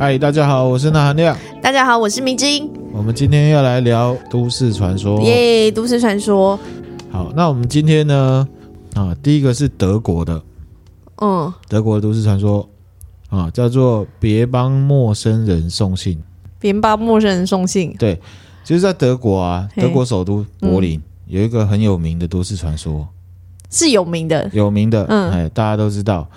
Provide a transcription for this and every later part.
嗨，大家好，我是那含亮。大家好，我是明晶。我们今天要来聊都市传说。耶，都市传说。好，那我们今天呢？啊，第一个是德国的，嗯，德国的都市传说啊，叫做别帮陌生人送信。别帮陌生人送信。对，就是在德国啊，德国首都柏林、嗯、有一个很有名的都市传说，是有名的，有名的，嗯，哎，大家都知道，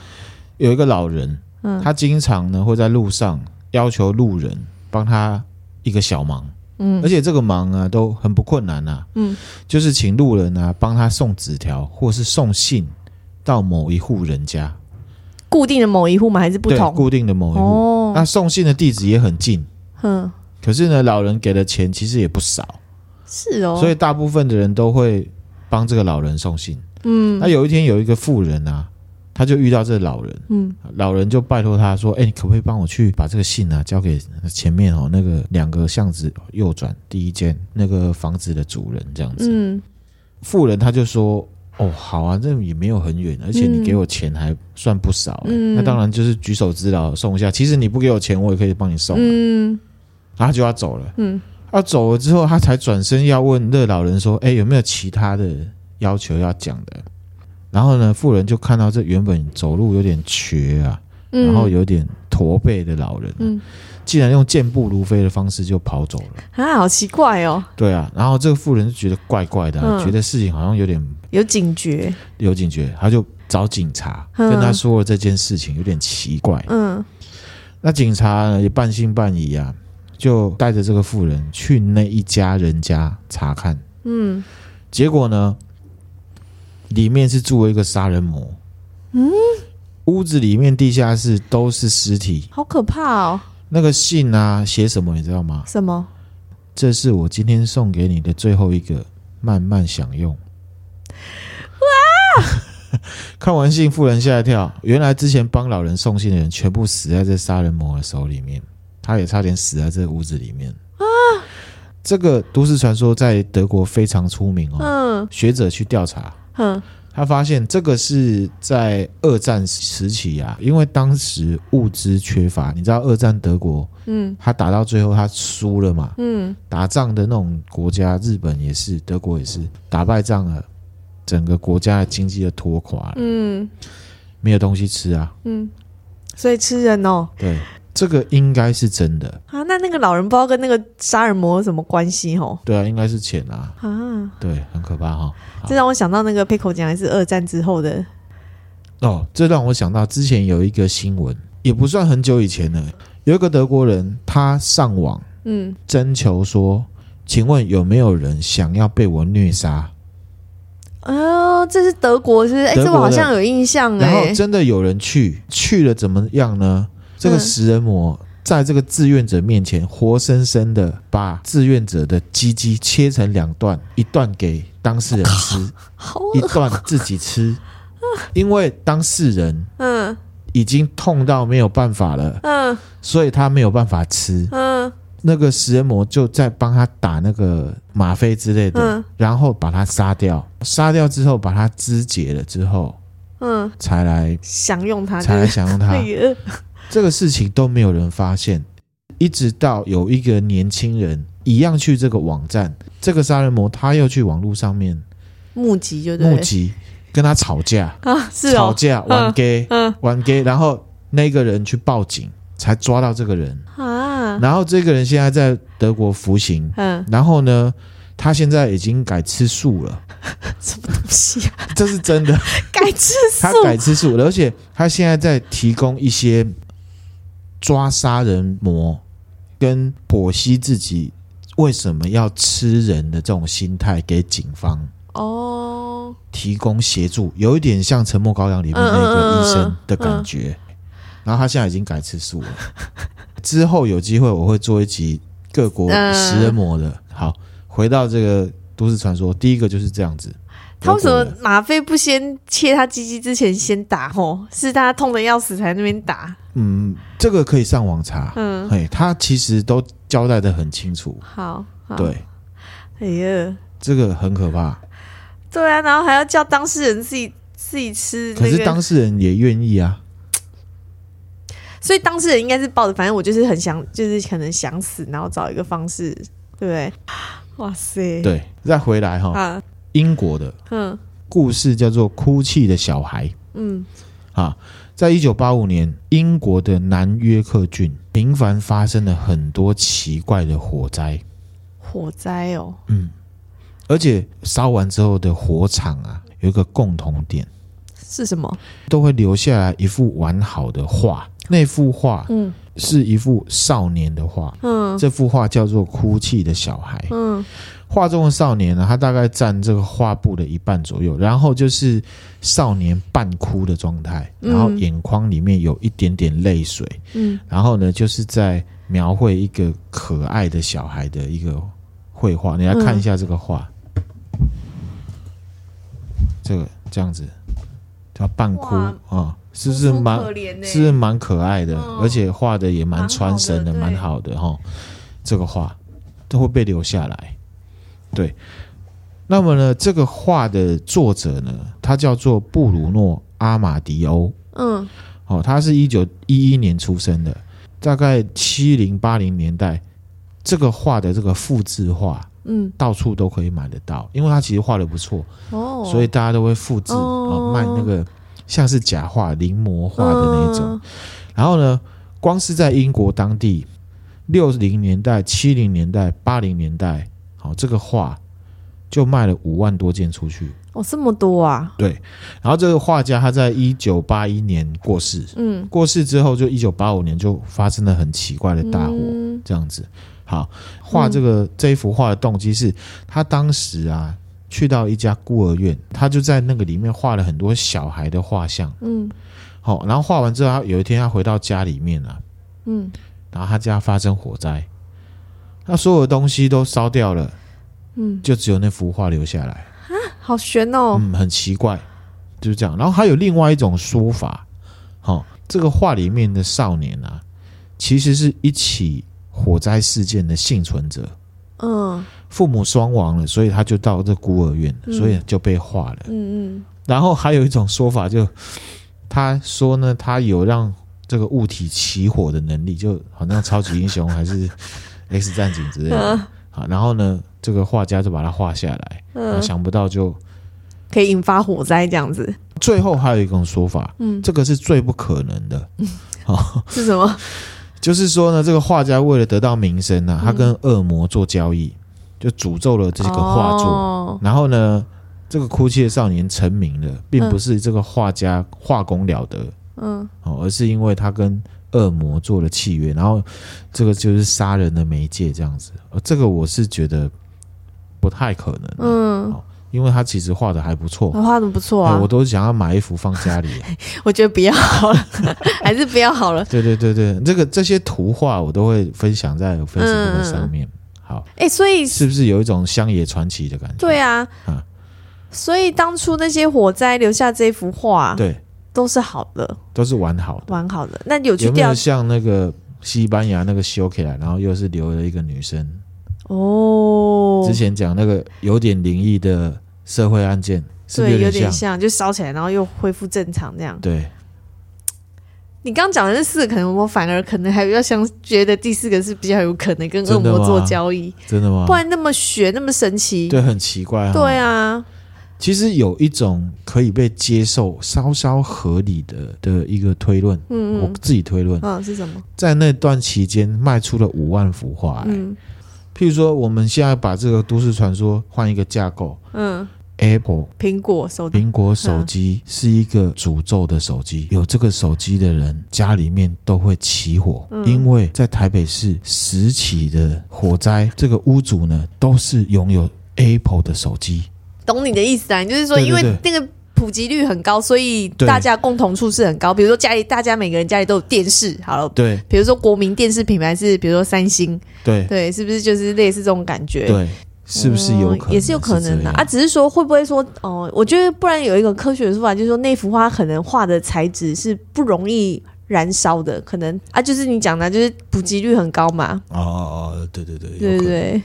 有一个老人。嗯，他经常呢会在路上要求路人帮他一个小忙，嗯，而且这个忙啊都很不困难啊，嗯，就是请路人啊帮他送纸条或是送信到某一户人家，固定的某一户吗？还是不同？固定的某一户。哦，那送信的地址也很近，嗯，可是呢，老人给的钱其实也不少，是哦，所以大部分的人都会帮这个老人送信，嗯，那有一天有一个富人啊。他就遇到这个老人，嗯，老人就拜托他说：“哎、欸，你可不可以帮我去把这个信啊交给前面哦那个两个巷子右转第一间那个房子的主人这样子。”嗯，富人他就说：“哦，好啊，这也没有很远，而且你给我钱还算不少、欸，嗯，那当然就是举手之劳送一下。其实你不给我钱，我也可以帮你送。”嗯，然后他就要走了，嗯，要走了之后，他才转身要问那老人说：“哎、欸，有没有其他的要求要讲的？”然后呢，妇人就看到这原本走路有点瘸啊，嗯、然后有点驼背的老人、啊，嗯，竟然用健步如飞的方式就跑走了啊，好奇怪哦。对啊，然后这个妇人就觉得怪怪的、啊，嗯、觉得事情好像有点有警觉，有警觉，他就找警察、嗯、跟他说了这件事情，有点奇怪。嗯，那警察呢也半信半疑啊，就带着这个妇人去那一家人家查看。嗯，结果呢？里面是住了一个杀人魔，嗯，屋子里面地下室都是尸体，好可怕哦。那个信啊，写什么你知道吗？什么？这是我今天送给你的最后一个，慢慢享用。哇！看完信，妇人吓一跳，原来之前帮老人送信的人全部死在这杀人魔的手里面，他也差点死在这个屋子里面啊。这个都市传说在德国非常出名哦。嗯，学者去调查。嗯，他发现这个是在二战时期啊，因为当时物资缺乏，你知道二战德国，嗯，他打到最后他输了嘛，嗯，打仗的那种国家，日本也是，德国也是，打败仗了，整个国家的经济就拖垮了，嗯，没有东西吃啊，嗯，所以吃人哦，对。这个应该是真的啊！那那个老人不知道跟那个杀人魔有什么关系哦？对啊，应该是钱啊！啊，对，很可怕哈！这让我想到那个 Pickle 讲的是二战之后的哦，这让我想到之前有一个新闻，也不算很久以前了。有一个德国人，他上网嗯征求说，请问有没有人想要被我虐杀？哦，这是德国是不是？哎，这我好像有印象哎。然后真的有人去去了，怎么样呢？这个食人魔在这个志愿者面前，活生生的把志愿者的鸡鸡切成两段，一段给当事人吃，一段自己吃。因为当事人嗯。已经痛到没有办法了，嗯，所以他没有办法吃，嗯，那个食人魔就在帮他打那个吗啡之类的，然后把他杀掉，杀掉之后把他肢解了之后，嗯，才来享用他，才来享用他。这个事情都没有人发现，一直到有一个年轻人一样去这个网站，这个杀人魔他又去网络上面募集，就对，募集跟他吵架 啊，是哦，吵架玩 gay，嗯，玩 gay，然后那个人去报警，才抓到这个人。啊，然后这个人现在在德国服刑，嗯，然后呢，他现在已经改吃素了，什么东西啊？这是真的，改吃素，他改吃素了，而且他现在在提供一些。抓杀人魔跟剖析自己为什么要吃人的这种心态给警方哦，提供协助，有一点像《沉默羔羊》里面那个医生的感觉。然后他现在已经改吃素了。之后有机会我会做一集各国食人魔的。好，回到这个都市传说，第一个就是这样子。他为什么吗啡不先切他鸡鸡之前先打？吼，是他痛的要死才那边打。嗯，这个可以上网查。嗯，嘿，他其实都交代的很清楚。好，好对。哎呀，这个很可怕。对啊，然后还要叫当事人自己自己吃，那个。可是当事人也愿意啊。所以当事人应该是抱着，反正我就是很想，就是可能想死，然后找一个方式，对不对？哇塞！对，再回来哈，啊、英国的嗯故事叫做《哭泣的小孩》。嗯，啊，在一九八五年，英国的南约克郡频繁发生了很多奇怪的火灾。火灾哦，嗯，而且烧完之后的火场啊，有一个共同点。是什么？都会留下来一幅完好的画。那幅画，嗯，是一幅少年的画。嗯，这幅画叫做《哭泣的小孩》。嗯，画中的少年呢，他大概占这个画布的一半左右。然后就是少年半哭的状态，然后眼眶里面有一点点泪水。嗯，然后呢，就是在描绘一个可爱的小孩的一个绘画。你来看一下这个画，嗯、这个这样子。叫半哭啊是不是蛮是不是蛮可爱的，嗯、而且画的也蛮传神的，蛮好的哈、哦。这个画都会被留下来。对，那么呢，这个画的作者呢，他叫做布鲁诺阿马迪欧。嗯，哦，他是一九一一年出生的，大概七零八零年代，这个画的这个复制画。嗯，到处都可以买得到，因为他其实画的不错哦，所以大家都会复制哦，卖那个像是假画、临摹画的那种。嗯、然后呢，光是在英国当地，六零年代、七零年代、八零年代，好，这个画就卖了五万多件出去哦，这么多啊？对。然后这个画家他在一九八一年过世，嗯，过世之后就一九八五年就发生了很奇怪的大火，嗯、这样子。好，画这个、嗯、这一幅画的动机是，他当时啊去到一家孤儿院，他就在那个里面画了很多小孩的画像。嗯，好，然后画完之后，他有一天他回到家里面啊，嗯，然后他家发生火灾，他所有的东西都烧掉了，嗯，就只有那幅画留下来。啊，好悬哦，嗯，很奇怪，就是这样。然后还有另外一种说法，好，这个画里面的少年啊，其实是一起。火灾事件的幸存者，嗯，父母双亡了，所以他就到这孤儿院，嗯、所以就被画了。嗯嗯。然后还有一种说法就，就他说呢，他有让这个物体起火的能力，就好像超级英雄还是 X 战警之类的。好，然后呢，这个画家就把它画下来，嗯，想不到就可以引发火灾这样子。最后还有一种说法，嗯，这个是最不可能的，好，是什么？就是说呢，这个画家为了得到名声呢、啊，他跟恶魔做交易，就诅咒了这个画作。哦、然后呢，这个哭泣的少年成名了，并不是这个画家画工了得，嗯，哦，而是因为他跟恶魔做了契约，然后这个就是杀人的媒介这样子。呃，这个我是觉得不太可能，嗯。因为他其实画的还不错，画的不错啊，我都想要买一幅放家里。我觉得不要好了，还是不要好了。对对对对，这个这些图画我都会分享在 Facebook 上面。嗯、好，哎、欸，所以是不是有一种乡野传奇的感觉？对啊，啊，所以当初那些火灾留下这幅画，对，都是好的，都是完好的，完好的。那有有没有像那个西班牙那个修起来，然后又是留了一个女生？哦，之前讲那个有点灵异的社会案件？对，有点像，就烧起来，然后又恢复正常这样。对，你刚刚讲的那四个，可能我反而可能还比较想觉得第四个是比较有可能跟恶魔做交易，真的吗？不然那么玄，那么神奇，对，很奇怪啊。对啊，其实有一种可以被接受、稍稍合理的的一个推论，嗯，嗯，我自己推论，嗯，是什么？在那段期间卖出了五万幅画，欸，嗯。譬如说，我们现在把这个都市传说换一个架构，嗯，Apple 苹果手机，苹果手机是一个诅咒的手机，有这个手机的人家里面都会起火，嗯、因为在台北市十起的火灾，这个屋主呢都是拥有 Apple 的手机。懂你的意思啊？你就是说，因为那个。普及率很高，所以大家共同处是很高。比如说家里，大家每个人家里都有电视，好了，对。比如说国民电视品牌是，比如说三星，对对，是不是就是类似这种感觉？对，是不是有可能？嗯，也是有可能的啊。只是说会不会说哦？我觉得不然有一个科学的说法，就是说那幅画可能画的材质是不容易燃烧的，可能啊，就是你讲的，就是普及率很高嘛。哦哦哦，对对对，对对对。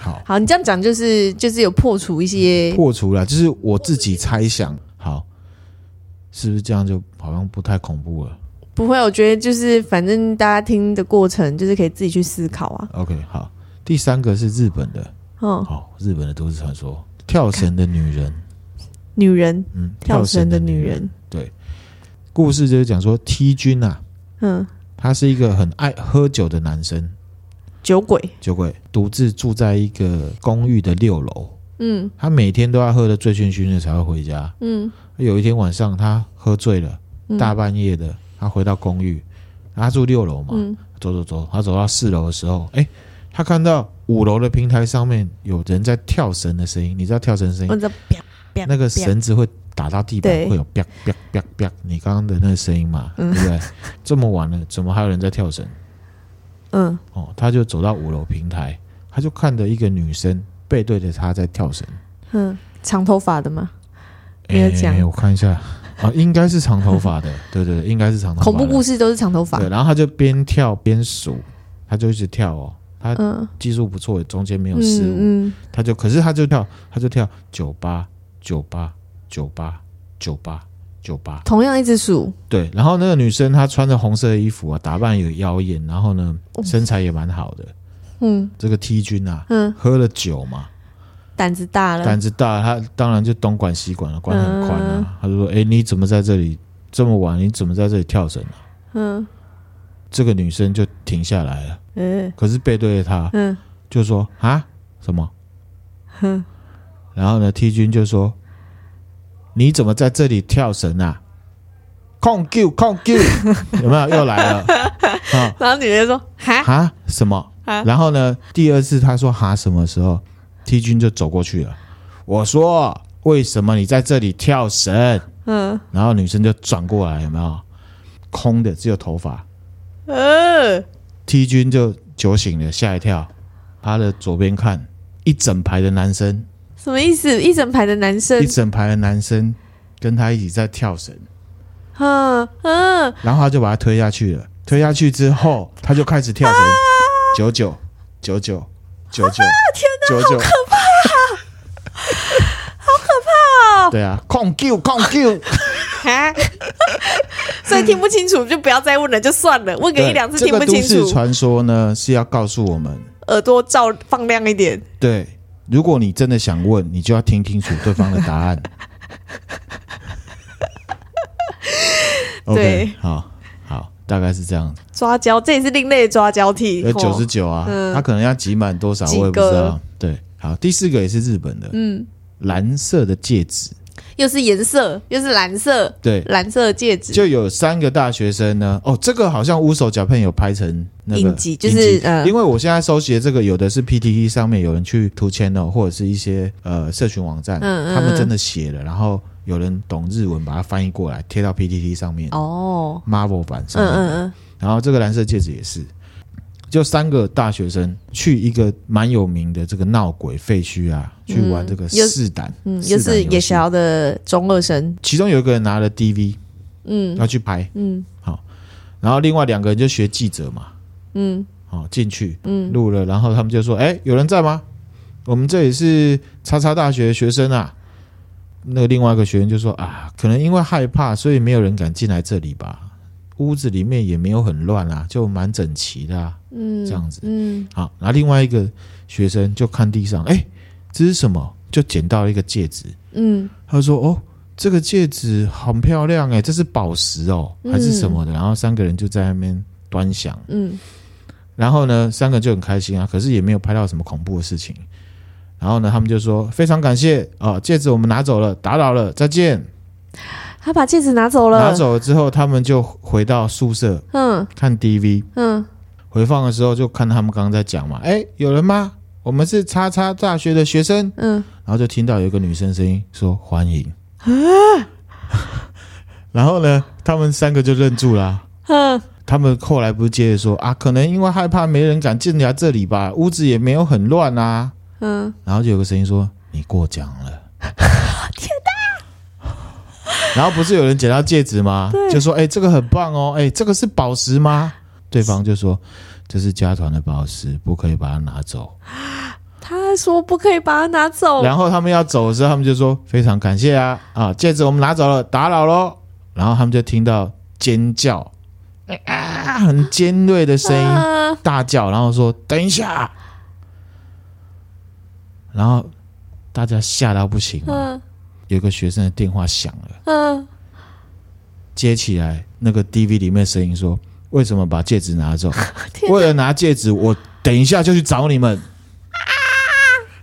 好，好，你这样讲就是就是有破除一些破除了，就是我自己猜想。好。是不是这样就好像不太恐怖了？不会，我觉得就是反正大家听的过程就是可以自己去思考啊。OK，好，第三个是日本的，哦，哦，日本的都市传说，跳绳的女人，女人，嗯，跳绳的女人，对，故事就是讲说 T 君啊，嗯，他是一个很爱喝酒的男生，酒鬼，酒鬼，独自住在一个公寓的六楼，嗯。他每天都要喝的醉醺醺的才会回家。嗯。有一天晚上，他喝醉了，嗯。大半夜的，他回到公寓，他住六楼嘛，嗯。走走走，他走到四楼的时候，哎，他看到五楼的平台上面有人在跳绳的声音，你知道跳绳声音？那个绳子会打到地板，会有啪啪啪啪，你刚刚的那个声音嘛，对不对？这么晚了，怎么还有人在跳绳？嗯。哦，他就走到五楼平台，他就看着一个女生背对着他在跳绳。嗯，长头发的吗？没有讲。诶我看一下。啊，应该是长头发的，对对对，应该是长头发。恐怖故事都是长头发。对，，然后他就边跳边数，他就一直跳哦，他嗯。技术不错，中间没有失误，嗯嗯，他就可是他就跳，他就跳九八九八九八九八九八，同样一直数，对，然后那个女生她穿着红色的衣服啊，打扮有妖艳，然后呢身材也蛮好的，嗯。这个 T 君啊，嗯，喝了酒嘛，胆子大了，胆子大，他当然就东管西管了，管得很宽啊。嗯。他就说：“哎，你怎么在这里这么晚？你怎么在这里跳绳啊？嗯？”这个女生就停下来了，嗯。可是背对着他，嗯。就说：“啊，什么？哼，？”然后呢，T 君就说：“你怎么在这里跳绳啊？”控 Q 控 Q 有没有又来了？啊然后女人说哈哈什么？然后呢，第二次他说哈什么时候，T 君就走过去了。我说：“为什么你在这里跳绳？”嗯然后女生就转过来，有没有？空的，只有头发。呃 T 君就酒醒了，吓一跳，他的左边看，一整排的男生，什么意思？一整排的男生？一，整排的男生跟他一起在跳绳，嗯嗯，然后他就把他推下去了。推下去之后，他就开始跳绳，九九九九九九，九九，好可怕好可怕哦！对啊，控 Q 控 Q，哈，所以听不清楚就不要再问了，就算了。问个一两次听不清楚。这个都市，传说呢是要告诉我们，耳朵照放亮一点。对，如果你真的想问，你就要听清楚对方的答案。OK，对好好，大概是这样子。抓交，这也是另类的抓交替。有九十哦九啊，嗯他可能要集满多少，我也不知道个。对，好，第四个也是日本的，嗯，蓝色的戒指。又是颜色，又是蓝色，对，蓝色的戒指，就有三个大学生呢。哦，这个好像乌手甲片有拍成那个影集就是呃因为我现在收集的这个有的是 PTT 上面有人去图 channel 或者是一些呃社群网站，嗯嗯他们真的写了，然后有人懂日文把它翻译过来贴到 PTT 上面哦，Marvel 版上面。嗯嗯嗯，然后这个蓝色戒指也是，就三个大学生去一个蛮有名的这个闹鬼废墟啊，去玩这个又试胆，嗯，试胆又是游戏。也想要的中二生，其中有一个人拿了 DV 嗯。要去拍，嗯。好。然后另外两个人就学记者嘛，嗯。好进去嗯，录了，然后他们就说：“哎，有人在吗？我们这里是叉叉大学学生啊。”那个另外一个学员就说：“啊，可能因为害怕，所以没有人敢进来这里吧。屋子里面也没有很乱啊，就蛮整齐的啊，嗯这样子。嗯好，然后另外一个学生就看地上，哎，这是什么？就捡到了一个戒指。嗯他说：“哦，这个戒指很漂亮哎，这是宝石哦，还是什么的？”然后三个人就在那边端详。嗯然后呢，三个就很开心啊，可是也没有拍到什么恐怖的事情。然后呢，他们就说非常感谢哦，戒指我们拿走了，打扰了，再见。他把戒指拿走了，拿，走了之后，他们就回到宿舍嗯看 DV 嗯回放的时候，就看他们刚刚在讲嘛，哎，有人吗？我们是叉叉大学的学生。嗯，然后就听到有一个女生声音说欢迎。啊 然后呢，他们三个就愣住了啊。嗯他们后来不是接着说啊，可能因为害怕没人敢进来这里吧，屋子也没有很乱啊。嗯，然后就有个声音说：“你过奖了。” 然后不是有人捡到戒指吗？就说：“哎、这个很棒哦，哎，这个是宝石吗？”对方就说：“这是家团的宝石，不可以把它拿走。他还说不可以把它拿”走，然后他们要走的时候，他们就说：“非常感谢啊，啊，戒指我们拿走了，打扰喽。”然后他们就听到尖叫，啊，很尖锐的声音大叫，然后说：“等一下！”然后大家吓到不行了。有个学生的电话响了，嗯接起来，那个 DV 里面的声音说：“为什么把戒指拿走？为了拿戒指，我等一下就去找你们。”啊！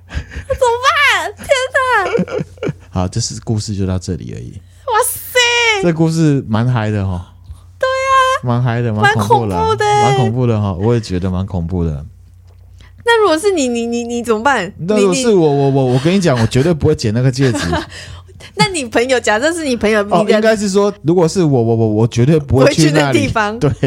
怎么办？天哪！好，这是故事就到这里而已。哇塞，这故事蛮嗨的哈。对啊，蛮嗨的，蛮恐怖的，蛮恐怖的哈。我也觉得蛮恐怖的。那如果是你，你你你怎么办？那如果是我，我我我跟你讲，我绝对不会捡那个戒指。那你朋友，假设是你朋友，哦，应该是说，如果是我，我我我绝对不会去那地方。对。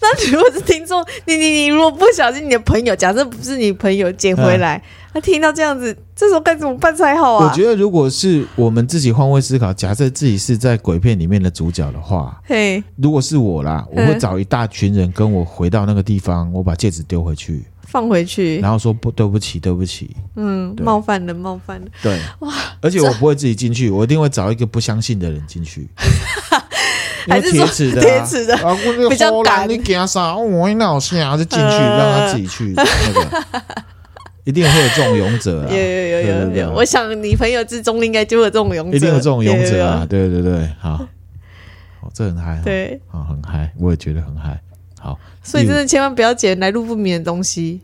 那如果是听众，你你你，如果不小心，你的朋友，假设不是你朋友捡回来，他听到这样子，这时候该怎么办才好啊？我觉得，如果是我们自己换位思考，假设自己是在鬼片里面的主角的话，嘿，如果是我啦，我会找一大群人跟我回到那个地方，我把戒指丢回去。放回去，然后说不，对不起，对不起，嗯，冒犯了，冒犯了，对，哇，而且我不会自己进去，我一定会找一个不相信的人进去，还是铁齿的，铁齿的，啊，比较敢，你给他啥？我一闹心啊，就进去，让他自己去，那个。一定会有这种勇者，有有有有有，我想你朋友之中应该就有这种勇者，一定有这种勇者啊，对对对，好，这很嗨，对，啊，很嗨，我也觉得很嗨。好，所以真的千万不要捡来路不明的东西。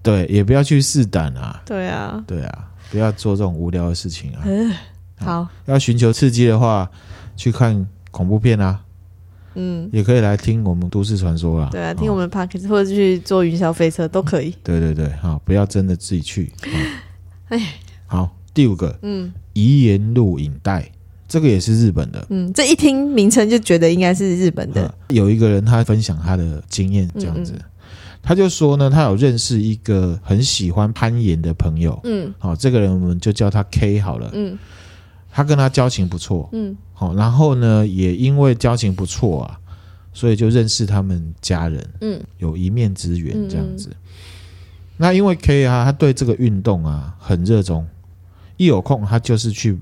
对，也不要去试胆啊。对啊，对啊，不要做这种无聊的事情啊。嗯，好。要寻求刺激的话，去看恐怖片啊。嗯，也可以来听我们都市传说啊。对啊，听我们 Podcast 或者去坐云霄飞车都可以。对对对，好，不要真的自己去。哎，好，第五个，嗯，遗言录影带。这个也是日本的，嗯，这一听名称就觉得应该是日本的。嗯、有一个人他分享他的经验，这样子，嗯嗯。他就说呢，他有认识一个很喜欢攀岩的朋友，嗯，好、哦，这个人我们就叫他 K 好了，嗯，他跟他交情不错，嗯，好、哦，然后呢，也因为交情不错啊，所以就认识他们家人，嗯，有一面之缘这样子。那因为 K 啊，他对这个运动啊很热衷，一有空他就是去。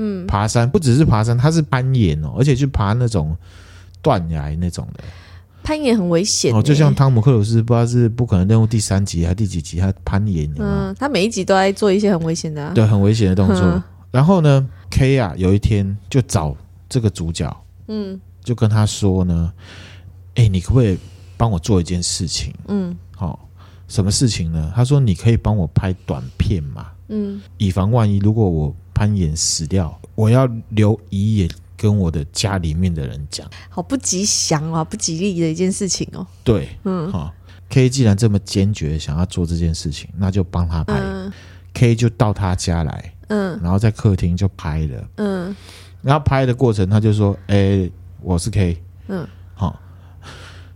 嗯，爬山不只是爬山，它是攀岩哦，而且去爬那种断崖那种的。攀岩很危险哦，就像汤姆克鲁斯，不知道是不可能任务第三集还是第几集，他攀岩。嗯，他每一集都在做一些很危险的、啊，对，很危险的动作。嗯、然后呢，K 啊，有一天就找这个主角，嗯，就跟他说呢，哎、欸，你可不可以帮我做一件事情？嗯，好、哦，什么事情呢？他说，你可以帮我拍短片嘛，嗯，以防万一，如果我。攀岩死掉，我要留遗言跟我的家里面的人讲，好不吉祥啊，不吉利的一件事情哦。对，嗯，好，K 既然这么坚决想要做这件事情，那就帮他拍。嗯、K 就到他家来，嗯，然后在客厅就拍了，嗯，然后拍的过程他就说：“哎、欸，我是 K，嗯，好，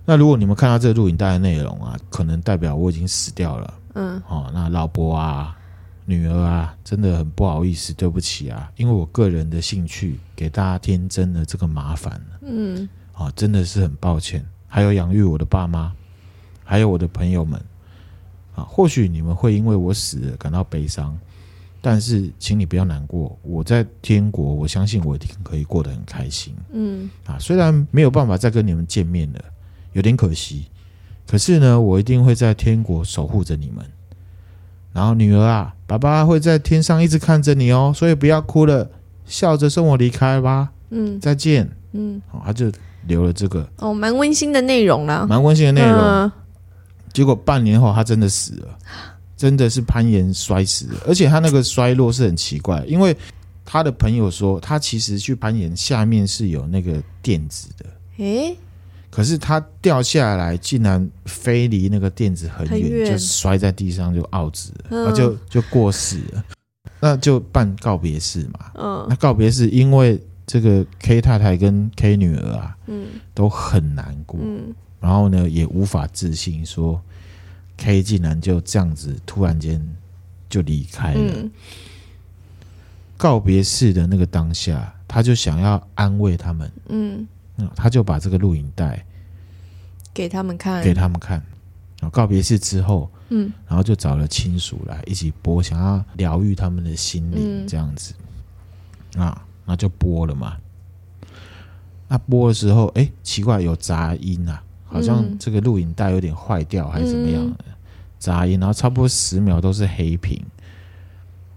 那如果你们看到这个录影带的内容啊，可能代表我已经死掉了，嗯，好，那老婆啊。”女儿啊，真的很不好意思，对不起啊，因为我个人的兴趣给大家添增了这个麻烦。嗯，啊，真的是很抱歉。还有养育我的爸妈，还有我的朋友们，啊，或许你们会因为我死了感到悲伤，但是请你不要难过。我在天国，我相信我一定可以过得很开心。嗯，啊，虽然没有办法再跟你们见面了，有点可惜，可是呢，我一定会在天国守护着你们。然后女儿啊，爸爸会在天上一直看着你哦，所以不要哭了，笑着送我离开吧。嗯，再见。嗯，好，他就留了这个哦，蛮温馨的内容啦，蛮温馨的内容。嗯、结果半年后，他真的死了，真的是攀岩摔死了，而且他那个衰落是很奇怪，因为他的朋友说，他其实去攀岩下面是有那个垫子的。诶。可是他掉下来，竟然飞离那个垫子很远，就摔在地上就奥子了，嗯、就就过世了。那就办告别式嘛。嗯，那告别式，因为这个 K 太太跟 K 女儿啊，嗯，都很难过，嗯，然后呢，也无法置信说 K 竟然就这样子突然间就离开了。嗯、告别式的那个当下，他就想要安慰他们，嗯。他就把这个录影带给他们看，给他们看。然后告别式之后，嗯，然后就找了亲属来一起播，想要疗愈他们的心灵，这样子。啊，那就播了嘛。那播的时候，哎，奇怪，有杂音啊，好像这个录影带有点坏掉，还是怎么样的杂音，然后差不多十秒都是黑屏。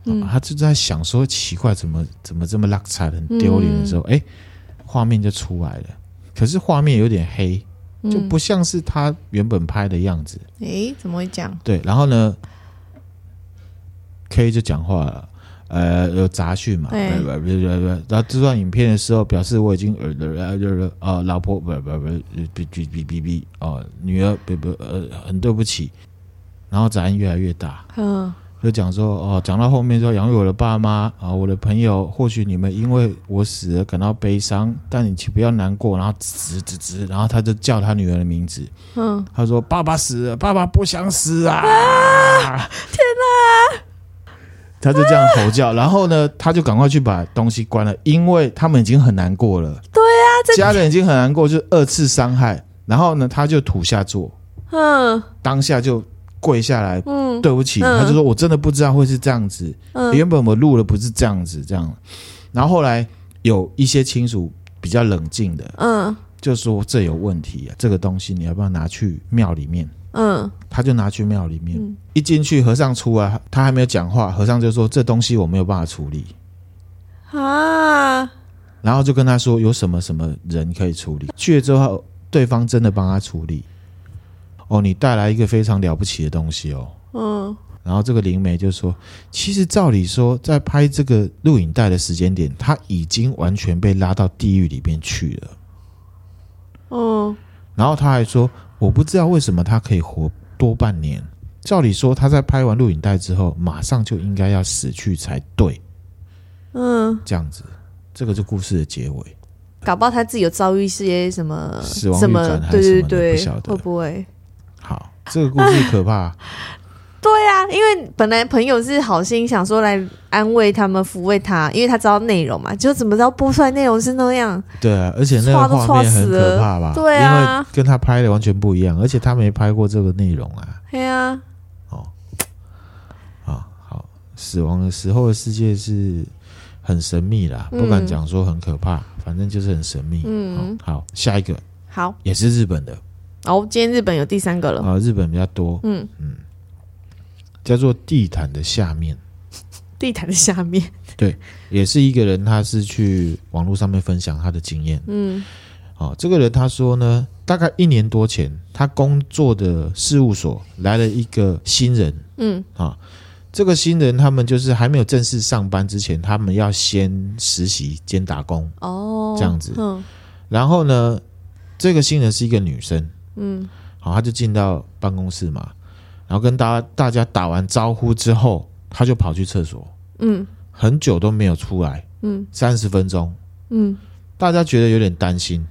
嗯，他就在想说奇怪，怎么怎么这么拉差，很丢脸的时候，哎，画面就出来了。可是画面有点黑，就不像是他原本拍的样子。哎，怎么会这样？对，然后呢，K 就讲话了。呃，有杂讯嘛？对，不不不不，然后这段影片的时候，表示我已经呃呃呃老婆不不不哔哔哔哔哔哦，女儿不不呃很对不起，然后杂音越来越大，嗯，就讲说哦，讲到后面说养育我的爸妈啊，我的朋友，或许你们因为我死了感到悲伤，但你请不要难过，然后吱吱吱，然后他就叫他女儿的名字，嗯，他说爸爸死了，爸爸不想死啊，啊天哪！他就这样吼叫，然后呢，他就赶快去把东西关了，因为他们已经很难过了。对啊，家人已经很难过，就二次伤害。然后呢，他就土下坐，嗯，当下就跪下来，嗯，对不起，嗯、他就说我真的不知道会是这样子，嗯，原本我录的不是这样子，这样。然后后来有一些亲属比较冷静的，嗯，就说这有问题啊，这个东西你要不要拿去庙里面？嗯，他就拿去庙里面，嗯、一进去和尚出来，他还没有讲话，和尚就说：“这东西我没有办法处理啊。”然后就跟他说：“有什么什么人可以处理？”去了之后，对方真的帮他处理。哦，你带来一个非常了不起的东西哦。嗯。然后这个灵媒就说：“其实照理说，在拍这个录影带的时间点，他已经完全被拉到地狱里面去了。”嗯。然后他还说。我不知道为什么他可以活多半年。照理说，他在拍完录影带之后，马上就应该要死去才对。嗯，这样子，这个是故事的结尾。搞不好他自己有遭遇一些什么死亡预感还是什么的，不晓得会不会？好，这个故事可怕。对呀、啊，因为本来朋友是好心想说来安慰他们、抚慰他，因为他知道内容嘛，就怎么知道播出来内容是那样？对啊，而且那个画面很可怕吧？对啊，因为跟他拍的完全不一样，而且他没拍过这个内容啊。对啊，哦，啊，好，死亡的时候的世界是很神秘啦，不敢讲说很可怕，嗯、反正就是很神秘。嗯，好，下一个，好，也是日本的。哦，今天日本有第三个了。啊，日本比较多。嗯嗯。叫做地毯的下面，地毯的下面，对，也是一个人，他是去网络上面分享他的经验。嗯，哦，这个人他说呢，大概一年多前，他工作的事务所来了一个新人。嗯，啊、哦，这个新人他们就是还没有正式上班之前，他们要先实习兼打工。哦，这样子。嗯，然后呢，这个新人是一个女生。嗯，好，他就进到办公室嘛。然后跟大家大家打完招呼之后，他就跑去厕所，嗯，很久都没有出来，嗯，三十分钟，嗯，大家觉得有点担心，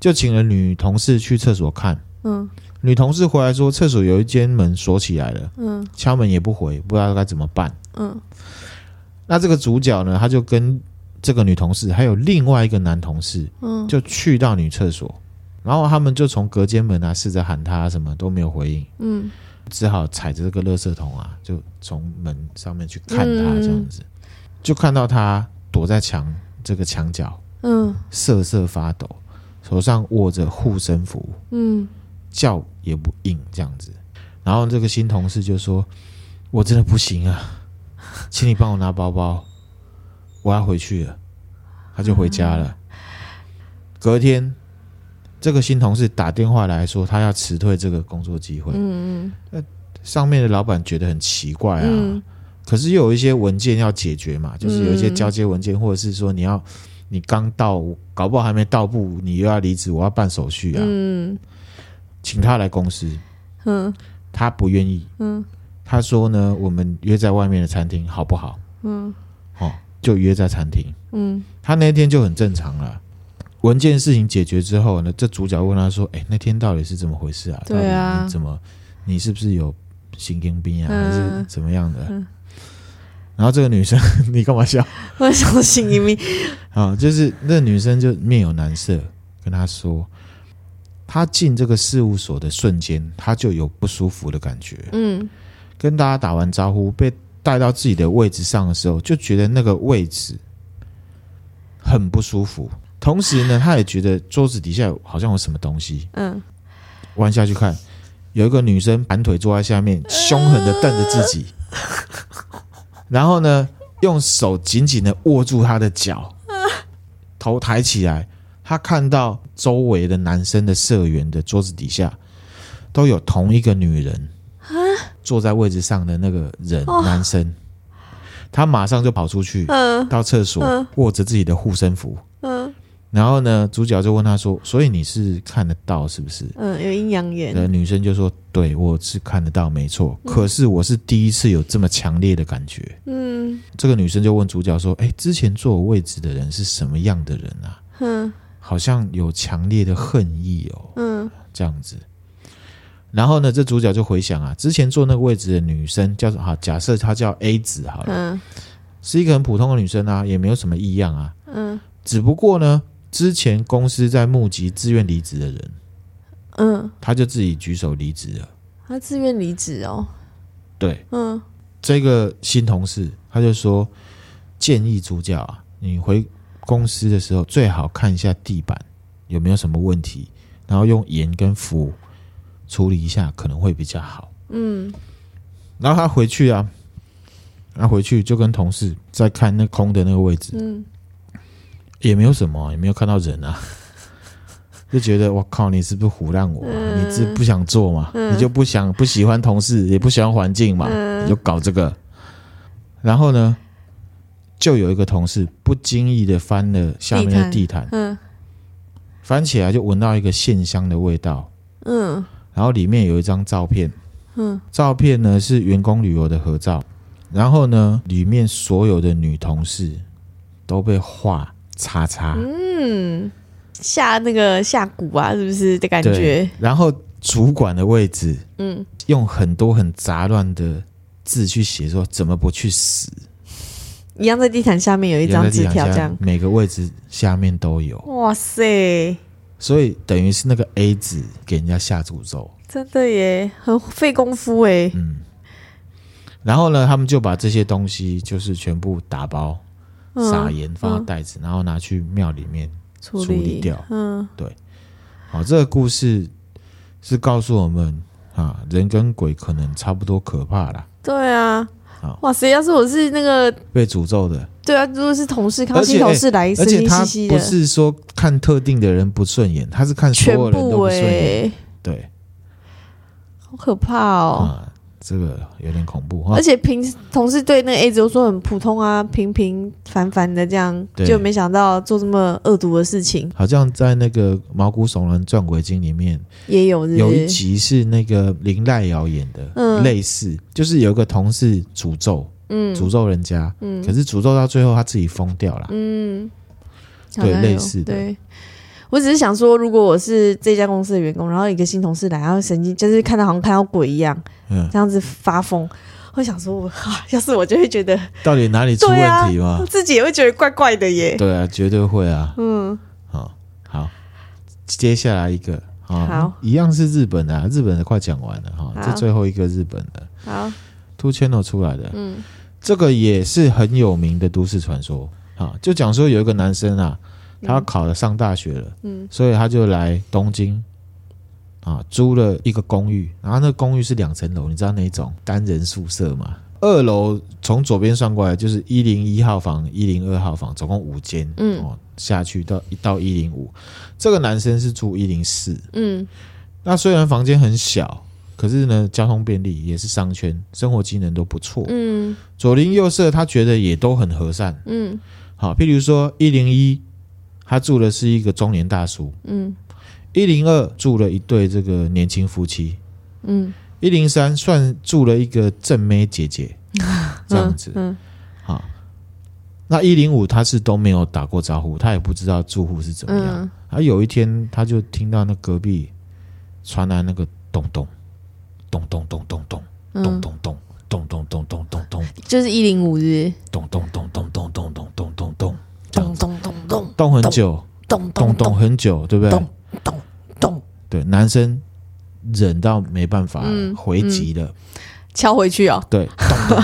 就请了女同事去厕所看，嗯，女同事回来说厕所有一间门锁起来了，嗯，敲门也不回，不知道该怎么办，嗯，那这个主角呢，他就跟这个女同事还有另外一个男同事，嗯，就去到女厕所，然后他们就从隔间门啊试着喊他，什么都没有回应，嗯。只好踩着这个垃圾桶啊，就从门上面去看他，这样子，嗯、就看到他躲在墙这个墙角，嗯，瑟瑟发抖，手上握着护身符，嗯，叫也不应，这样子。然后这个新同事就说：“我真的不行啊，请你帮我拿包包，我要回去了。”他就回家了。嗯、隔天。这个新同事打电话来说，他要辞退这个工作机会。嗯嗯，上面的老板觉得很奇怪啊，嗯、可是又有一些文件要解决嘛，就是有一些交接文件，或者是说你要你刚到，搞不好还没到步，你又要离职，我要办手续啊。嗯，请他来公司。嗯，他不愿意。嗯，他说呢，我们约在外面的餐厅好不好？嗯，哦，就约在餐厅。嗯，他那天就很正常了。文件事情解决之后呢，这主角问他说：“哎，那天到底是怎么回事啊？对啊，你怎么，你是不是有神经病啊，还是怎么样的？”嗯、然后这个女生，你干嘛笑？我想神经病啊，就是那女生就面有难色，跟他说：“她进这个事务所的瞬间，她就有不舒服的感觉。嗯，跟大家打完招呼，被带到自己的位置上的时候，就觉得那个位置很不舒服。”同时呢，他也觉得桌子底下好像有什么东西。嗯，弯下去看，有一个女生盘腿坐在下面，凶狠的瞪着自己，然后呢，用手紧紧的握住她的脚，头抬起来，他看到周围的男生的社员的桌子底下都有同一个女人坐在位置上的那个人，男生。他马上就跑出去，嗯，到厕所，嗯、握着自己的护身符，嗯，然后呢，主角就问他说：“所以你是看得到是不是？”嗯，有阴阳眼。呃，女生就说：“对，我是看得到，没错。嗯、可是我是第一次有这么强烈的感觉。”嗯，这个女生就问主角说：“哎，之前坐我位置的人是什么样的人啊？嗯，好像有强烈的恨意哦。嗯，这样子。”然后呢，这主角就回想啊，之前坐那个位置的女生叫做哈，假设她叫 A 子好了，嗯，是一个很普通的女生啊，也没有什么异样啊，嗯，只不过呢，之前公司在募集自愿离职的人，嗯，他就自己举手离职了，他自愿离职哦，对，嗯，这个新同事他就说，建议主角啊，你回公司的时候最好看一下地板有没有什么问题，然后用盐跟氟。处理一下可能会比较好。嗯，然后他回去啊，他回去就跟同事在看那空的那个位置，嗯，也没有什么，也没有看到人啊，就觉得我靠，你是不是胡乱我？嗯、你是不想做嘛？嗯、你就不想不喜欢同事，也不喜欢环境嘛？嗯、你就搞这个。然后呢，就有一个同事不经意的翻了下面的地毯，嗯，翻起来就闻到一个线香的味道，嗯。然后里面有一张照片，嗯，照片呢是员工旅游的合照，然后呢，里面所有的女同事都被画叉叉，嗯，下那个下蛊啊，是不是的感觉？然后主管的位置，嗯，用很多很杂乱的字去写说怎么不去死，一样在地毯下面有一张纸条，这样每个位置下面都有，哇塞！所以等于是那个 A 子给人家下诅咒，真的耶，很费功夫哎。嗯，然后呢，他们就把这些东西就是全部打包、撒盐放到袋子，嗯、然后拿去庙里面处理掉。嗯，对。好，这个故事是告诉我们啊，人跟鬼可能差不多可怕啦。对啊。哇塞！要是我是那个被诅咒的，对啊，如果是同事，看新同事来，神经兮兮的，不是说看特定的人不顺眼，他是看所有人都不顺眼，欸、对，好可怕哦。嗯这个有点恐怖，而且平同事对那个 A 子都说很普通啊，平平凡凡的这样，就没想到做这么恶毒的事情。好像在那个《毛骨悚然撞鬼经》里面也有是是，有一集是那个林濑瑶演的，嗯，类似就是有一个同事诅咒，嗯，诅咒人家，嗯，可是诅咒到最后他自己疯掉了，嗯，对，类似的。对我只是想说，如果我是这家公司的员工，然后一个新同事来，然后神经就是看到好像看到鬼一样，嗯，这样子发疯，会想说，我要是我就会觉得到底哪里出问题吗？自己也会觉得怪怪的耶。对啊，绝对会啊。嗯，好，好，接下来一个，好，一样是日本的，日本的快讲完了哈，这最后一个日本的，好，Two Channel 出来的，嗯，这个也是很有名的都市传说啊，就讲说有一个男生啊。他考了上大学了，嗯，所以他就来东京，啊，租了一个公寓，然后那个公寓是两层楼，你知道那种单人宿舍吗？二楼从左边算过来就是一零一号房、一零二号房，总共五间，嗯，哦，下去到一到一零五，这个男生是住一零四，嗯，那虽然房间很小，可是呢，交通便利，也是商圈，生活机能都不错，嗯，左邻右舍他觉得也都很和善，嗯，好，譬如说一零一。他住的是一个中年大叔，嗯，一零二住了一对这个年轻夫妻，嗯，一零三算住了一个正妹姐姐，这样子，嗯，好，那一零五他是都没有打过招呼，他也不知道住户是怎么样。而有一天，他就听到那隔壁传来那个咚咚咚咚咚咚咚咚咚咚咚咚咚咚咚。咚，就是一零五日，咚咚咚咚咚咚咚咚咚咚。咚咚咚咚咚很久，咚咚咚很久，对不对？咚咚咚，对，男生忍到没办法回击了，敲回去哦。对，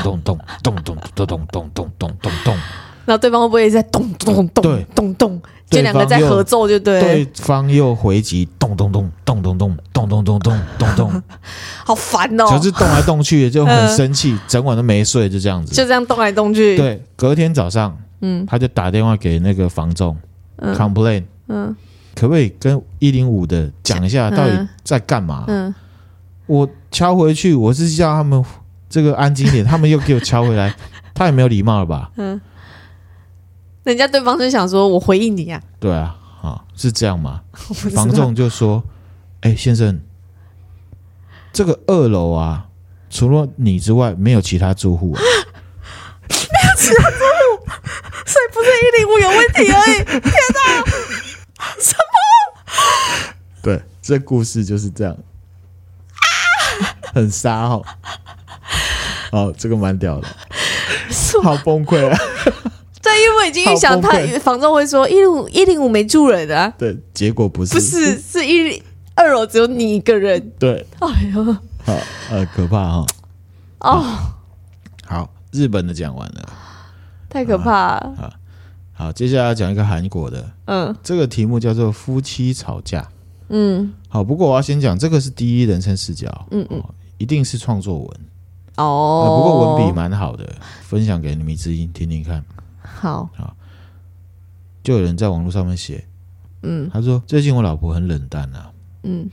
咚咚咚咚咚咚咚咚咚咚咚咚咚，然后对方会不会在咚咚咚咚咚咚？这两个在合奏就对。对方又回击咚咚咚咚咚咚咚咚咚咚咚咚，好烦哦！就是动来动去就很生气，整晚都没睡，就这样子。就这样动来动去。对，隔天早上，嗯，他就打电话给那个房仲，complain，嗯，可不可以跟一零五的讲一下到底在干嘛？嗯，我敲回去，我是叫他们这个安静点，他们又给我敲回来，太没有礼貌了吧？嗯。人家对方是想说，我回应你呀、啊？对啊，啊，是这样吗？房仲就说：“哎、欸，先生，这个二楼啊，除了你之外，没有其他住户、啊，没有其他一零五有问题而已。天哪，什么？对，这故事就是这样，很沙哦。哦，这个蛮屌的，好崩溃啊！”因为我已经预想他房东会说一零五一零五没住人啊，对，结果不是，不是是一二楼只有你一个人，对，哎呦，好呃可怕哈，哦，好，日本的讲完了，太可怕。了，好，好，接下来要讲一个韩国的，嗯，这个题目叫做夫妻吵架，嗯，好，不过我要先讲这个是第一人称视角，嗯嗯，一定是创作文，哦，不过文笔蛮好的，分享给你们知音听听看。好，好，就有人在网络上面写，嗯，他说最近我老婆很冷淡啊，嗯，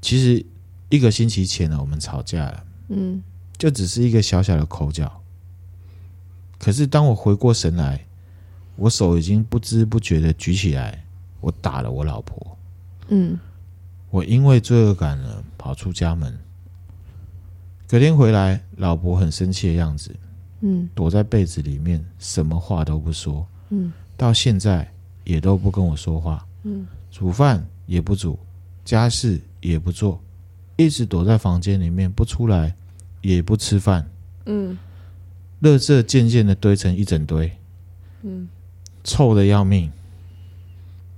其实一个星期前呢，我们吵架了，嗯，就只是一个小小的口角，可是当我回过神来，我手已经不知不觉的举起来，我打了我老婆，嗯，我因为罪恶感呢，跑出家门，隔天回来，老婆很生气的样子。嗯，躲在被子里面，什么话都不说。嗯，到现在也都不跟我说话。嗯，煮饭也不煮，家事也不做，一直躲在房间里面不出来，也不吃饭。嗯，垃圾渐渐的堆成一整堆。嗯，臭的要命。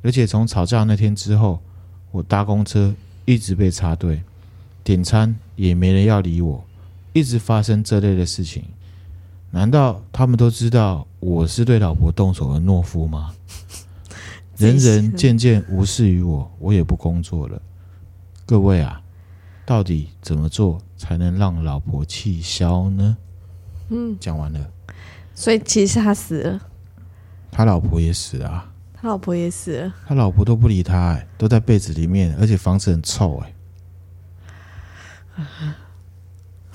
而且从吵架那天之后，我搭公车一直被插队，点餐也没人要理我，一直发生这类的事情。难道他们都知道我是对老婆动手的懦夫吗？人人渐渐无视于我，我也不工作了。各位啊，到底怎么做才能让老婆气消呢？嗯，讲完了。所以其实他死了，他老婆也死了啊。他老婆也死了，他老婆都不理他，哎，都在被子里面，而且房子很臭，哎，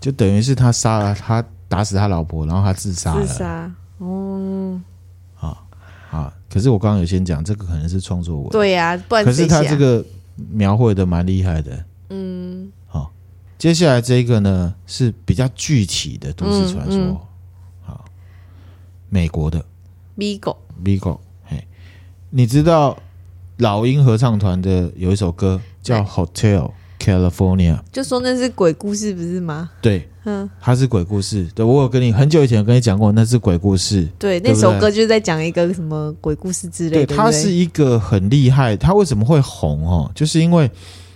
就等于是他杀了他。打死他老婆，然后他自杀了。自杀，哦，啊啊。可是我刚刚有先讲，这个可能是创作文。对呀、啊，不然可是他这个描绘的蛮厉害的。嗯，好。接下来这个呢是比较具体的都市传说。嗯嗯、好，美国的。Bigo，Bigo，嘿，你知道老鹰合唱团的有一首歌叫《Hotel California》，就说那是鬼故事，不是吗？对。嗯，它是鬼故事。对，我有跟你很久以前有跟你讲过，那是鬼故事。对，对对，那首歌就是在讲一个什么鬼故事之类的。对，它是一个很厉害。它为什么会红哦？就是因为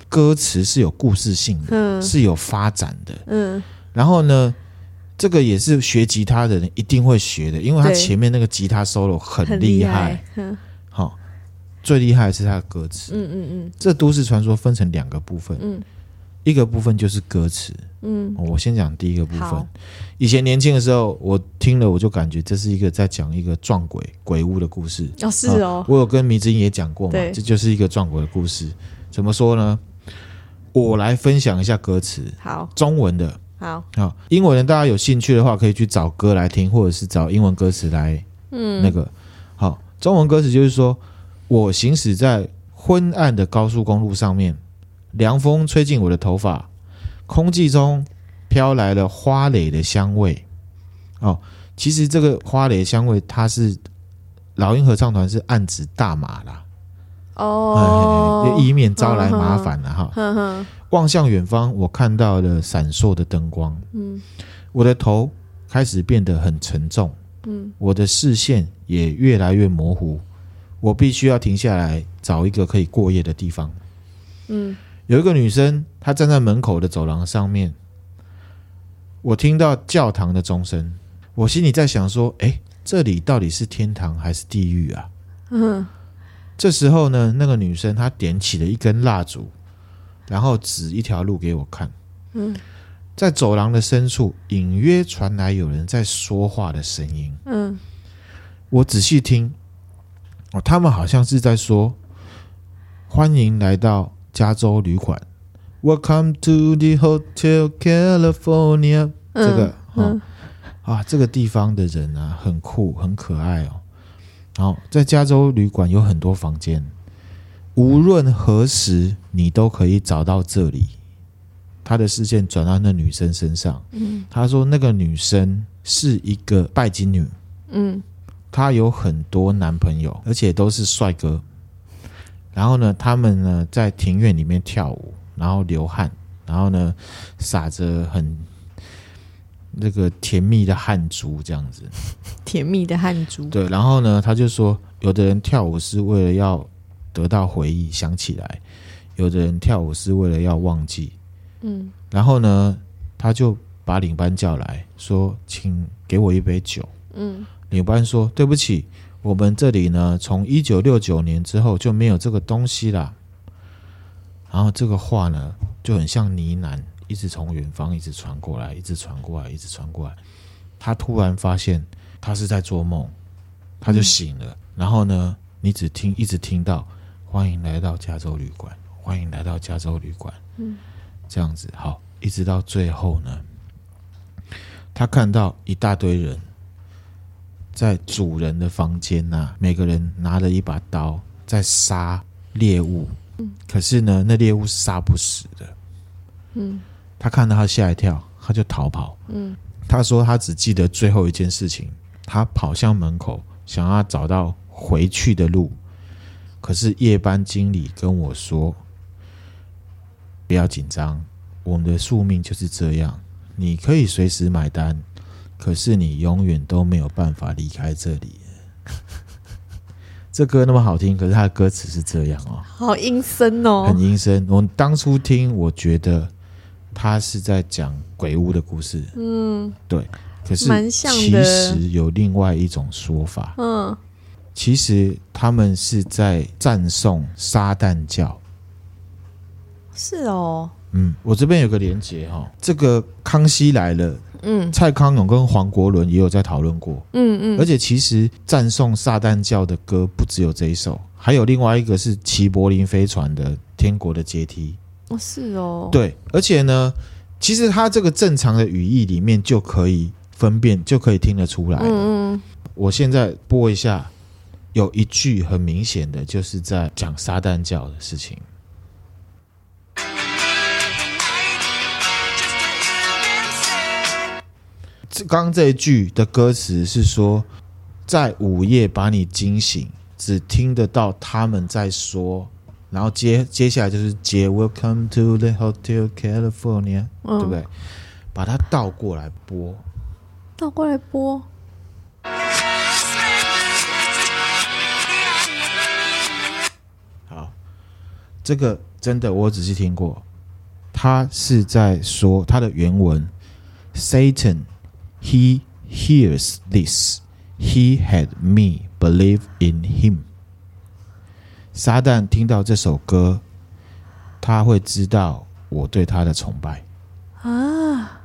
歌词是有故事性的，嗯，是有发展的。嗯，然后呢，这个也是学吉他的人一定会学的，因为他前面那个吉他 solo 很厉害。嗯，好，最厉害的是他的歌词。嗯嗯嗯，这都市传说分成两个部分。嗯。一个部分就是歌词，嗯，我先讲第一个部分。以前年轻的时候，我听了我就感觉这是一个在讲一个撞鬼鬼屋的故事。哦，是哦，啊、我有跟迷之音也讲过嘛，这就是一个撞鬼的故事。怎么说呢？我来分享一下歌词，好，中文的，好，好，英文的大家有兴趣的话，可以去找歌来听，或者是找英文歌词来，嗯，那个，好，中文歌词就是说，我行驶在昏暗的高速公路上面。凉风吹进我的头发，空气中飘来了花蕾的香味。哦，其实这个花蕾香味，它是老鹰合唱团是暗指大麻啦。哦，以免招来麻烦了哈。望向远方，我看到了闪烁的灯光。嗯，我的头开始变得很沉重。嗯，我的视线也越来越模糊。我必须要停下来，找一个可以过夜的地方。嗯。有一个女生，她站在门口的走廊上面。我听到教堂的钟声，我心里在想说：“哎，这里到底是天堂还是地狱啊？嗯，这时候呢，那个女生她点起了一根蜡烛，然后指一条路给我看。嗯，在走廊的深处，隐约传来有人在说话的声音。嗯，我仔细听，哦，他们好像是在说：“欢迎来到加州旅馆，Welcome to the Hotel California。”这个，嗯。啊，这个地方的人啊，很酷，很可爱哦。好在加州旅馆有很多房间，无论何时你都可以找到这里。他的视线转到那女生身上，嗯，他说那个女生是一个拜金女，嗯，她有很多男朋友，而且都是帅哥。然后呢，他们呢在庭院里面跳舞，然后流汗，然后呢撒着很。那个甜蜜的汗珠，这样子，甜蜜的汗珠。对，然后呢，他就说，有的人跳舞是为了要得到回忆，想起来；有的人跳舞是为了要忘记。嗯，然后呢，他就把领班叫来说，请给我一杯酒。嗯，领班说，对不起，我们这里呢，从一九六九年之后就没有这个东西了。然后这个话呢，就很像呢喃。一直从远方一直传过来，一直传过来，一直传过来。他突然发现他是在做梦，他就醒了。嗯、然后呢，你只听一直听到“欢迎来到加州旅馆，欢迎来到加州旅馆”，嗯，这样子好，一直到最后呢，他看到一大堆人在主人的房间呐、啊，每个人拿着一把刀在杀猎物，嗯，可是呢，那猎物是杀不死的，嗯。他看到他吓一跳，他就逃跑。嗯，他说他只记得最后一件事情，他跑向门口，想要找到回去的路。可是夜班经理跟我说：“不要紧张，我们的宿命就是这样，你可以随时买单，可是你永远都没有办法离开这里。”这歌那么好听，可是他的歌词是这样哦，好阴森哦，很阴森。我当初听，我觉得。他是在讲鬼屋的故事，嗯，对。可是其实有另外一种说法，嗯，其实他们是在赞颂撒旦教。是哦，嗯，我这边有个连结哈，这个《康熙来了》，嗯，蔡康永跟黄国伦也有在讨论过，嗯嗯，而且其实赞颂撒旦教的歌不只有这一首，还有另外一个是齐柏林飞船的《天国的阶梯》。哦，是哦，对，而且呢，其实他这个正常的语义里面就可以分辨，就可以听得出来。嗯，我现在播一下，有一句很明显的就是在讲撒旦教的事情。这刚刚这一句的歌词是说，在午夜把你惊醒，只听得到他们在说。然后接接下来就是接 Welcome to the Hotel California，嗯，对不对？把它倒过来播，倒过来播。好，这个真的我仔细听过，他是在说他的原文：Satan, he hears this, he had me believe in him。撒旦听到这首歌，他会知道我对他的崇拜啊！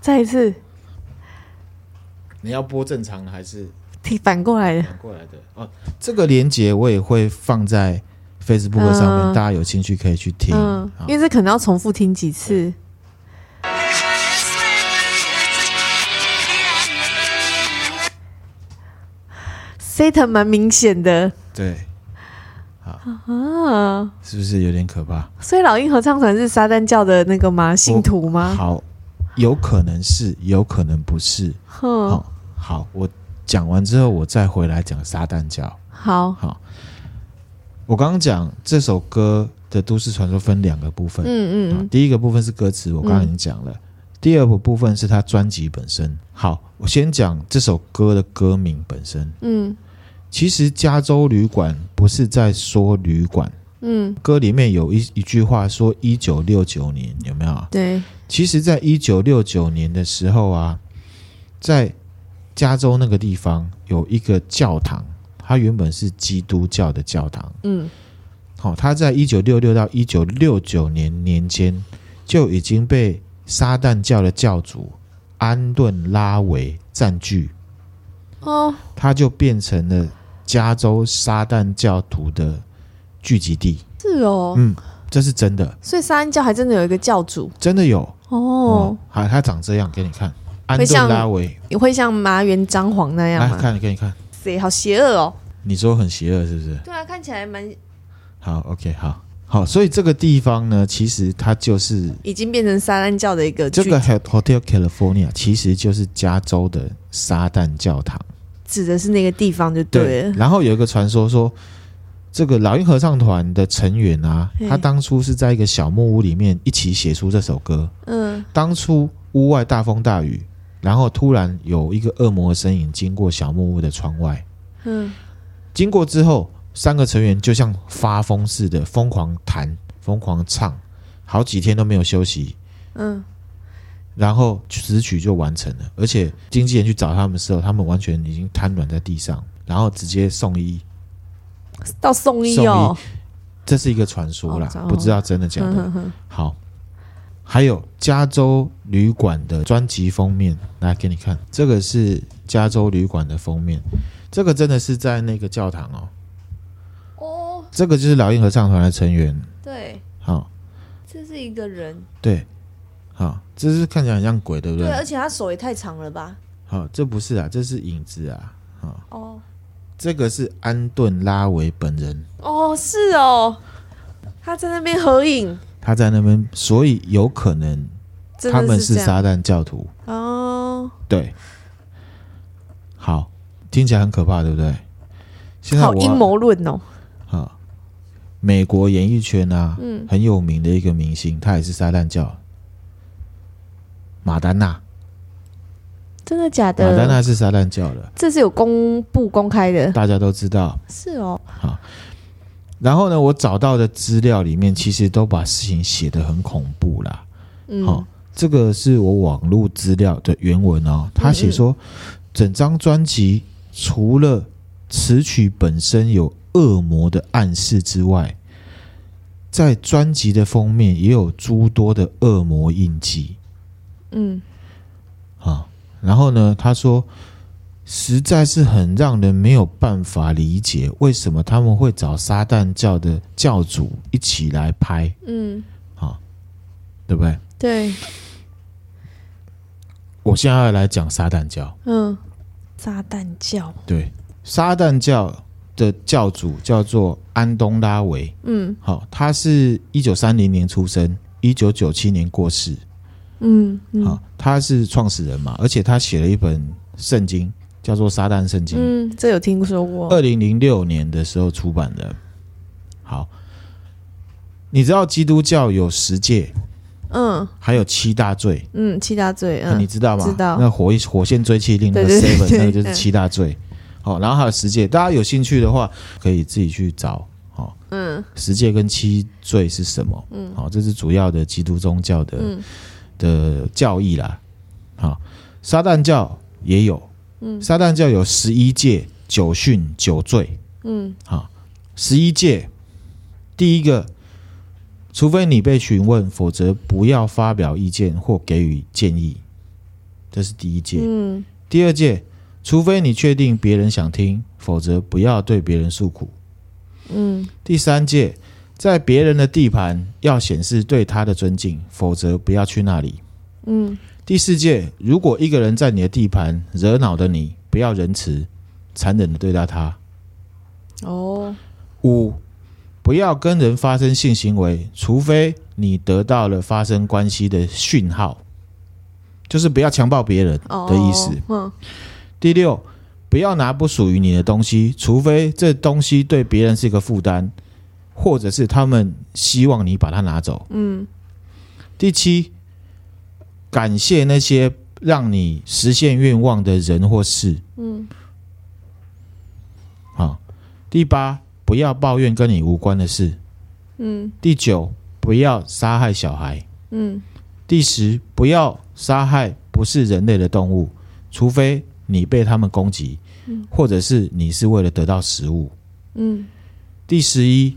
再一次，你要播正常的还是听反过来的？反过来的哦。这个连接我也会放在 Facebook 上面，嗯、大家有兴趣可以去听。嗯，因为这可能要重复听几次。Satan 蛮明显的。对，好啊，是不是有点可怕？所以老鹰合唱团是撒旦教的那个吗？信徒吗？好，有可能是，有可能不是。哼好，好，我讲完之后，我再回来讲撒旦教。好好，我刚刚讲这首歌的都市传说分两个部分。嗯嗯，第一个部分是歌词，我刚刚已经讲了。嗯、第二个部分是他专辑本身。好，我先讲这首歌的歌名本身。嗯。其实加州旅馆不是在说旅馆，嗯，歌里面有一一句话说一九六九年有没有？对，其实，在一九六九年的时候啊，在加州那个地方有一个教堂，它原本是基督教的教堂。嗯，好，它在一九六六到一九六九年年间就已经被撒旦教的教主安顿拉维占据。哦，它就变成了加州撒旦教徒的聚集地。是哦，嗯，这是真的。所以撒旦教还真的有一个教主，真的有哦。好、嗯，它长这样，给你看。安顿拉维，你会像麻原张皇那样吗？来看，给你看。谁好邪恶哦？你说很邪恶是不是？对啊，看起来蛮……好，OK，好，好，所以这个地方呢，其实它就是已经变成撒旦教的一个。这个 Hotel California 其实就是加州的撒旦教堂，指的是那个地方就对了。对，然后有一个传说说，这个老鹰合唱团的成员啊，他当初是在一个小木屋里面一起写出这首歌。嗯，当初屋外大风大雨。然后突然有一个恶魔的身影经过小木屋的窗外，嗯，经过之后，三个成员就像发疯似的疯狂弹、疯狂唱，好几天都没有休息，嗯，然后词曲就完成了，而且经纪人去找他们的时候，他们完全已经瘫软在地上，然后直接送医，到送医哦，这是一个传说啦，不知道真的假的，好。还有加州旅馆的专辑封面，来给你看，这个是加州旅馆的封面，这个真的是在那个教堂哦。哦，这个就是老鹰合唱团的成员。对，好，这是一个人。对，好，这是看起来很像鬼，对不对？对，而且他手也太长了吧？好，这不是啊，这是影子啊。好，哦，这个是安顿拉维本人。哦，是哦，他在那边合影。他在那边，所以有可能他们是撒旦教徒哦。对，好，听起来很可怕，对不对？现在好阴谋论哦。好，美国演艺圈啊，嗯，很有名的一个明星，他也是撒旦教。马丹娜，真的假的？马丹娜是撒旦教的，这是有公布公开的，大家都知道。是哦。好。然后呢，我找到的资料里面，其实都把事情写得很恐怖啦。嗯，好、哦，这个是我网络资料的原文哦。他写说，整张专辑除了词曲本身有恶魔的暗示之外，在专辑的封面也有诸多的恶魔印记。嗯，好、哦，然后呢，他说。实在是很让人没有办法理解，为什么他们会找撒旦教的教主一起来拍？嗯，啊，对不对？对。我现在要来讲撒旦教。嗯，撒旦教。对，撒旦教的教主叫做安东拉维。嗯，好，他是一九三零年出生，一九九七年过世。嗯，嗯，好，他是创始人嘛，而且他写了一本圣经。叫做《撒旦圣经》，嗯，这有听说过。二零零六年的时候出版的。好，你知道基督教有十戒，嗯，还有七大罪，嗯，七大罪，嗯，你知道吗？知道。那火火线追七令那个 seven，那个就是七大罪。好，然后还有十戒，大家有兴趣的话可以自己去找。好，嗯，十戒跟七罪是什么？嗯，好，这是主要的基督宗教的的教义啦。好，撒旦教也有。嗯，撒旦教有十一戒九训九罪。嗯，好，十一戒，第一个，除非你被询问，否则不要发表意见或给予建议，这是第一戒。嗯，第二戒，除非你确定别人想听，否则不要对别人诉苦。嗯，第三诫，在别人的地盘要显示对他的尊敬，否则不要去那里。嗯。第四戒，如果一个人在你的地盘惹恼的你，不要仁慈、残忍的对待他。哦。五，不要跟人发生性行为，除非你得到了发生关系的讯号，就是不要强暴别人的意思。嗯。第六，不要拿不属于你的东西，除非这东西对别人是一个负担，或者是他们希望你把它拿走。嗯。第七。感谢那些让你实现愿望的人或事。嗯。好，第八，不要抱怨跟你无关的事。嗯。第九，不要杀害小孩。嗯。第十，不要杀害不是人类的动物，除非你被他们攻击，嗯，或者是你是为了得到食物。嗯，第十一，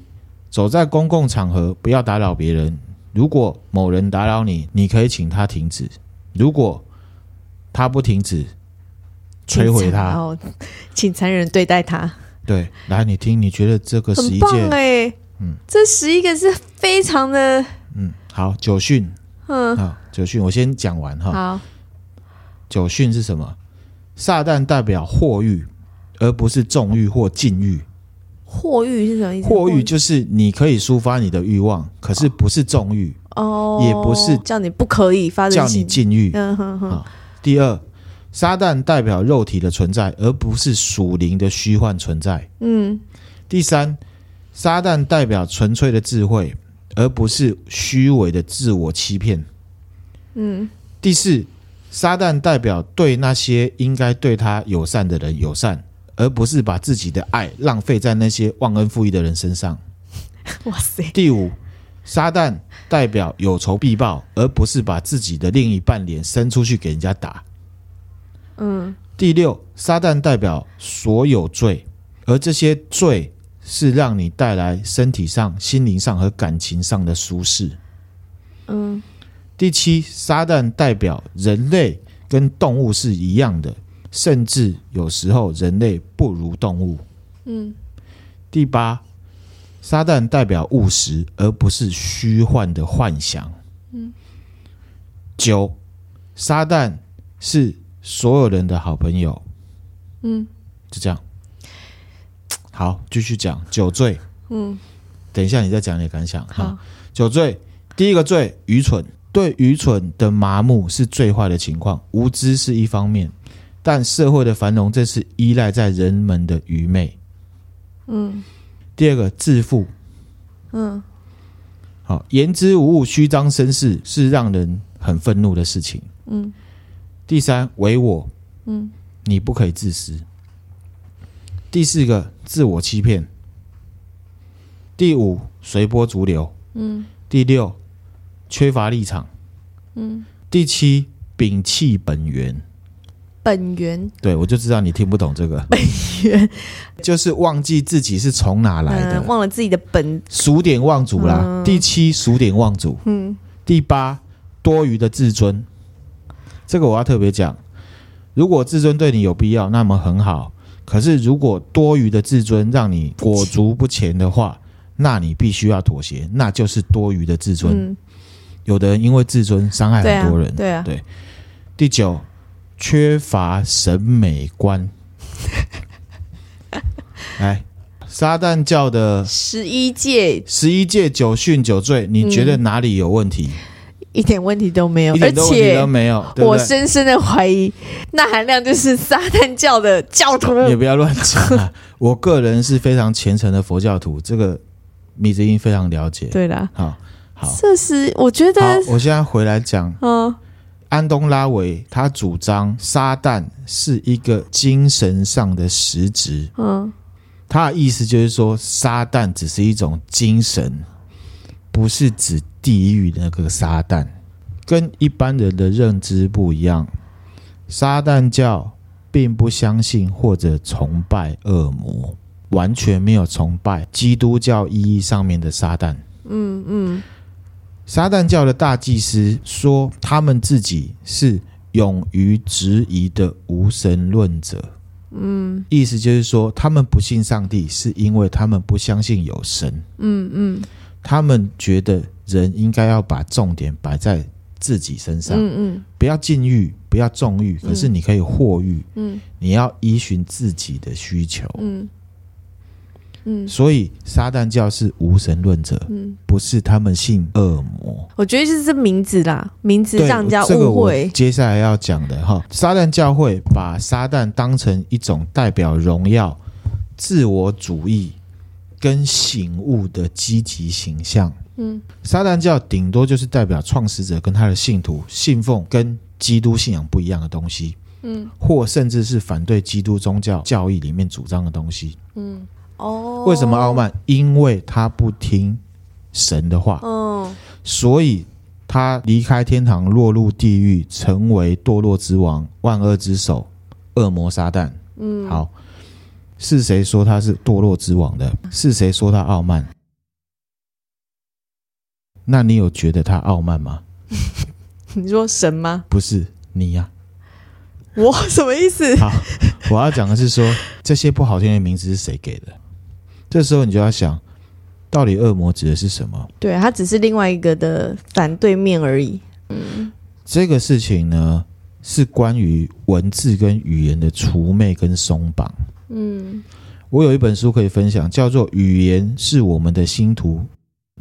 走在公共场合不要打扰别人。如果某人打扰你，你可以请他停止。如果他不停止，摧毁他，哦，请残忍对待他。对，来，你听，你觉得这个十一件，哎，嗯，这十一个是非常的，嗯，好，九训，嗯，好，九训，我先讲完哈。好，九训是什么？撒旦代表祸欲，而不是纵欲或禁欲。祸欲是什么意思？货欲就是你可以抒发你的欲望，可是不是纵欲哦，也不是叫你不可以发，叫你禁欲。嗯哼哼。第二，撒旦代表肉体的存在，而不是属灵的虚幻存在。嗯。第三，撒旦代表纯粹的智慧，而不是虚伪的自我欺骗。嗯。第四，撒旦代表对那些应该对他友善的人友善。而不是把自己的爱浪费在那些忘恩负义的人身上。哇塞！第五，撒旦代表有仇必报，而不是把自己的另一半脸伸出去给人家打。嗯。第六，撒旦代表所有罪，而这些罪是让你带来身体上、心灵上和感情上的舒适。嗯。第七，撒旦代表人类跟动物是一样的。甚至有时候人类不如动物。嗯。第八，撒旦代表务实，而不是虚幻的幻想。嗯。九，撒旦是所有人的好朋友。嗯。就这样。好，继续讲酒醉。嗯。等一下，你再讲你的感想。哈。酒醉，第一个醉，愚蠢。对愚蠢的麻木是最坏的情况，无知是一方面。但社会的繁荣，这是依赖在人们的愚昧。嗯。第二个，自负。嗯。好，言之无物、虚张声势是让人很愤怒的事情。嗯。第三，唯我。嗯。你不可以自私。第四个，自我欺骗。第五，随波逐流。嗯。第六，缺乏立场。嗯。第七，摒弃本源。本源，对，我就知道你听不懂这个。本源就是忘记自己是从哪来的，嗯、忘了自己的本，数典忘祖啦。嗯、第七，数典忘祖。嗯。第八，多余的自尊。这个我要特别讲。如果自尊对你有必要，那么很好。可是如果多余的自尊让你裹足不前的话，那你必须要妥协，那就是多余的自尊。嗯、有的人因为自尊伤害很多人。对啊。对，啊对。第九。缺乏审美观，来，撒旦教的十一戒，十一戒九训九醉，你觉得哪里有问题？嗯、一点问题都没有，一点问题都没有。对对我深深的怀疑，那含量就是撒旦教的教徒。也不要乱讲啊！我个人是非常虔诚的佛教徒，这个米子英非常了解。对啦，好，好，这是我觉得。我现在回来讲，嗯。安东拉维他主张撒旦是一个精神上的实质，嗯，他的意思就是说，撒旦只是一种精神，不是指地狱的那个撒旦，跟一般人的认知不一样。撒旦教并不相信或者崇拜恶魔，完全没有崇拜基督教意义上面的撒旦，嗯嗯。嗯撒旦教的大祭司说，他们自己是勇于质疑的无神论者。嗯，意思就是说，他们不信上帝，是因为他们不相信有神。嗯嗯，他们觉得人应该要把重点摆在自己身上。嗯嗯，不要禁欲，不要纵欲，可是你可以获欲。嗯，你要依循自己的需求。嗯。嗯，所以撒旦教是无神论者，嗯，不是他们信恶魔。我觉得就是这名字啦，名字让人家误会。这个我接下来要讲的哈，撒旦教会把撒旦当成一种代表荣耀、自我主义跟醒悟的积极形象。嗯，撒旦教顶多就是代表创始者跟他的信徒信奉跟基督信仰不一样的东西。嗯，或甚至是反对基督宗教教义里面主张的东西。嗯。哦，为什么傲慢？因为他不听神的话，嗯，所以他离开天堂，落入地狱，成为堕落之王、万恶之首，恶魔撒旦。嗯，好，是谁说他是堕落之王的？是谁说他傲慢？那你有觉得他傲慢吗？你说神吗？不是你呀、啊，我什么意思？好，我要讲的是说，这些不好听的名字是谁给的？这时候你就要想，到底恶魔指的是什么？对，他只是另外一个的反对面而已。嗯，这个事情呢，是关于文字跟语言的除魅跟松绑。嗯，我有一本书可以分享，叫做《语言是我们的星图》。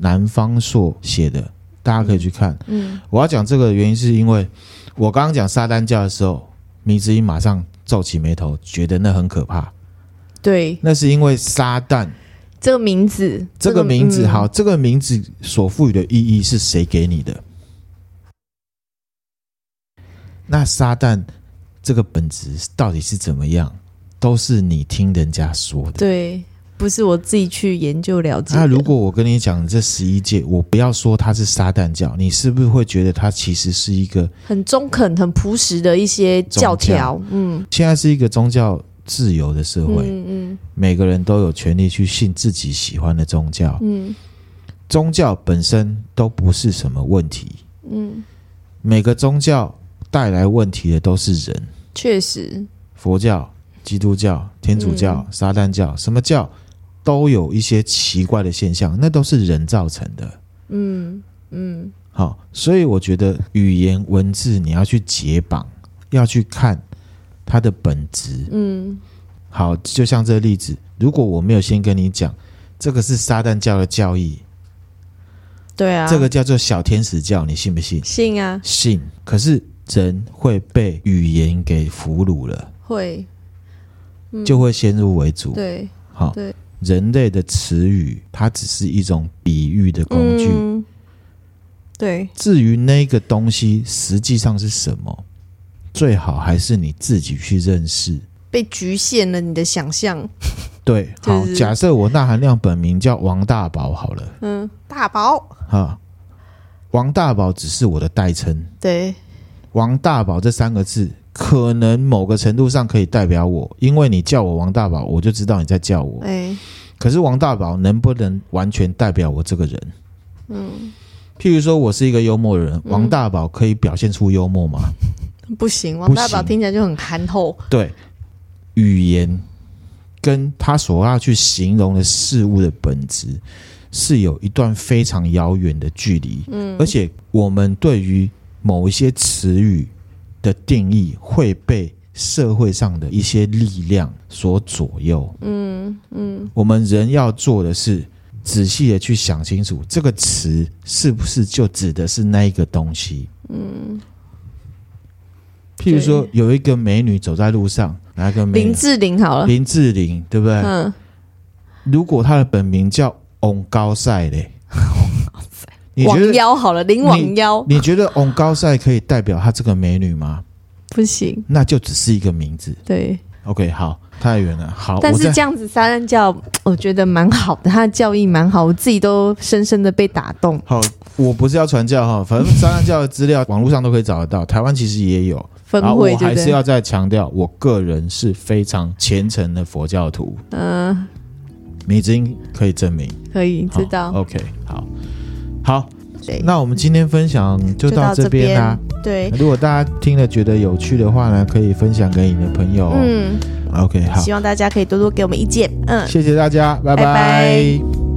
南方朔写的，大家可以去看。嗯，我要讲这个的原因是因为我刚刚讲撒旦教的时候，迷之音马上皱起眉头，觉得那很可怕。对，那是因为撒旦这个名字，这个名字、这个、好，这个名字所赋予的意义是谁给你的？那撒旦这个本质到底是怎么样？都是你听人家说的。对。不是我自己去研究了解。那如果我跟你讲这十一届，我不要说它是撒旦教，你是不是会觉得它其实是一个很中肯、很朴实的一些教条？嗯，现在是一个宗教自由的社会，嗯嗯，每个人都有权利去信自己喜欢的宗教，嗯，宗教本身都不是什么问题，嗯，每个宗教带来问题的都是人，确实，佛教、基督教、天主教、嗯、撒旦教，什么教？都有一些奇怪的现象，那都是人造成的。嗯嗯，好，所以我觉得语言文字你要去解绑，要去看它的本质。嗯，好，就像这个例子，如果我没有先跟你讲，这个是撒旦教的教义，对啊，这个叫做小天使教，你信不信？信啊，信。可是人会被语言给俘虏了，会，嗯、就会先入为主。对，好，对。人类的词语，它只是一种比喻的工具。嗯、对，至于那个东西实际上是什么，最好还是你自己去认识。被局限了你的想象。对，好，就是、假设我钠含量本名叫王大宝，好了。嗯，大宝。哈，王大宝只是我的代称。对，王大宝这三个字。可能某个程度上可以代表我，因为你叫我王大宝，我就知道你在叫我。哎，可是王大宝能不能完全代表我这个人？嗯，譬如说我是一个幽默的人，王大宝可以表现出幽默吗？不行，王大宝听起来就很憨厚。对，语言跟他所要去形容的事物的本质是有一段非常遥远的距离。嗯，而且我们对于某一些词语。的定义会被社会上的一些力量所左右。嗯嗯，我们人要做的是仔细的去想清楚，这个词是不是就指的是那一个东西？嗯，譬如说有一个美女走在路上，哪个美女？林志玲好了，林志玲对不对？嗯，如果她的本名叫翁高赛嘞。王妖好了，林王妖，你觉得翁高赛可以代表她这个美女吗？不行，那就只是一个名字。对，OK，好，太远了。好，但是这样子撒旦教，我觉得蛮好的，他的教义蛮好，我自己都深深的被打动。好，我不是要传教哈，反正撒旦教的资料网络上都可以找得到，台湾其实也有分会。我还是要再强调，我个人是非常虔诚的佛教徒。嗯，迷之音可以证明，可以知道。OK，好。好，那我们今天分享就到这边啦。对，如果大家听了觉得有趣的话呢，可以分享给你的朋友。嗯，OK，好，希望大家可以多多给我们意见。嗯，谢谢大家，拜拜。拜拜。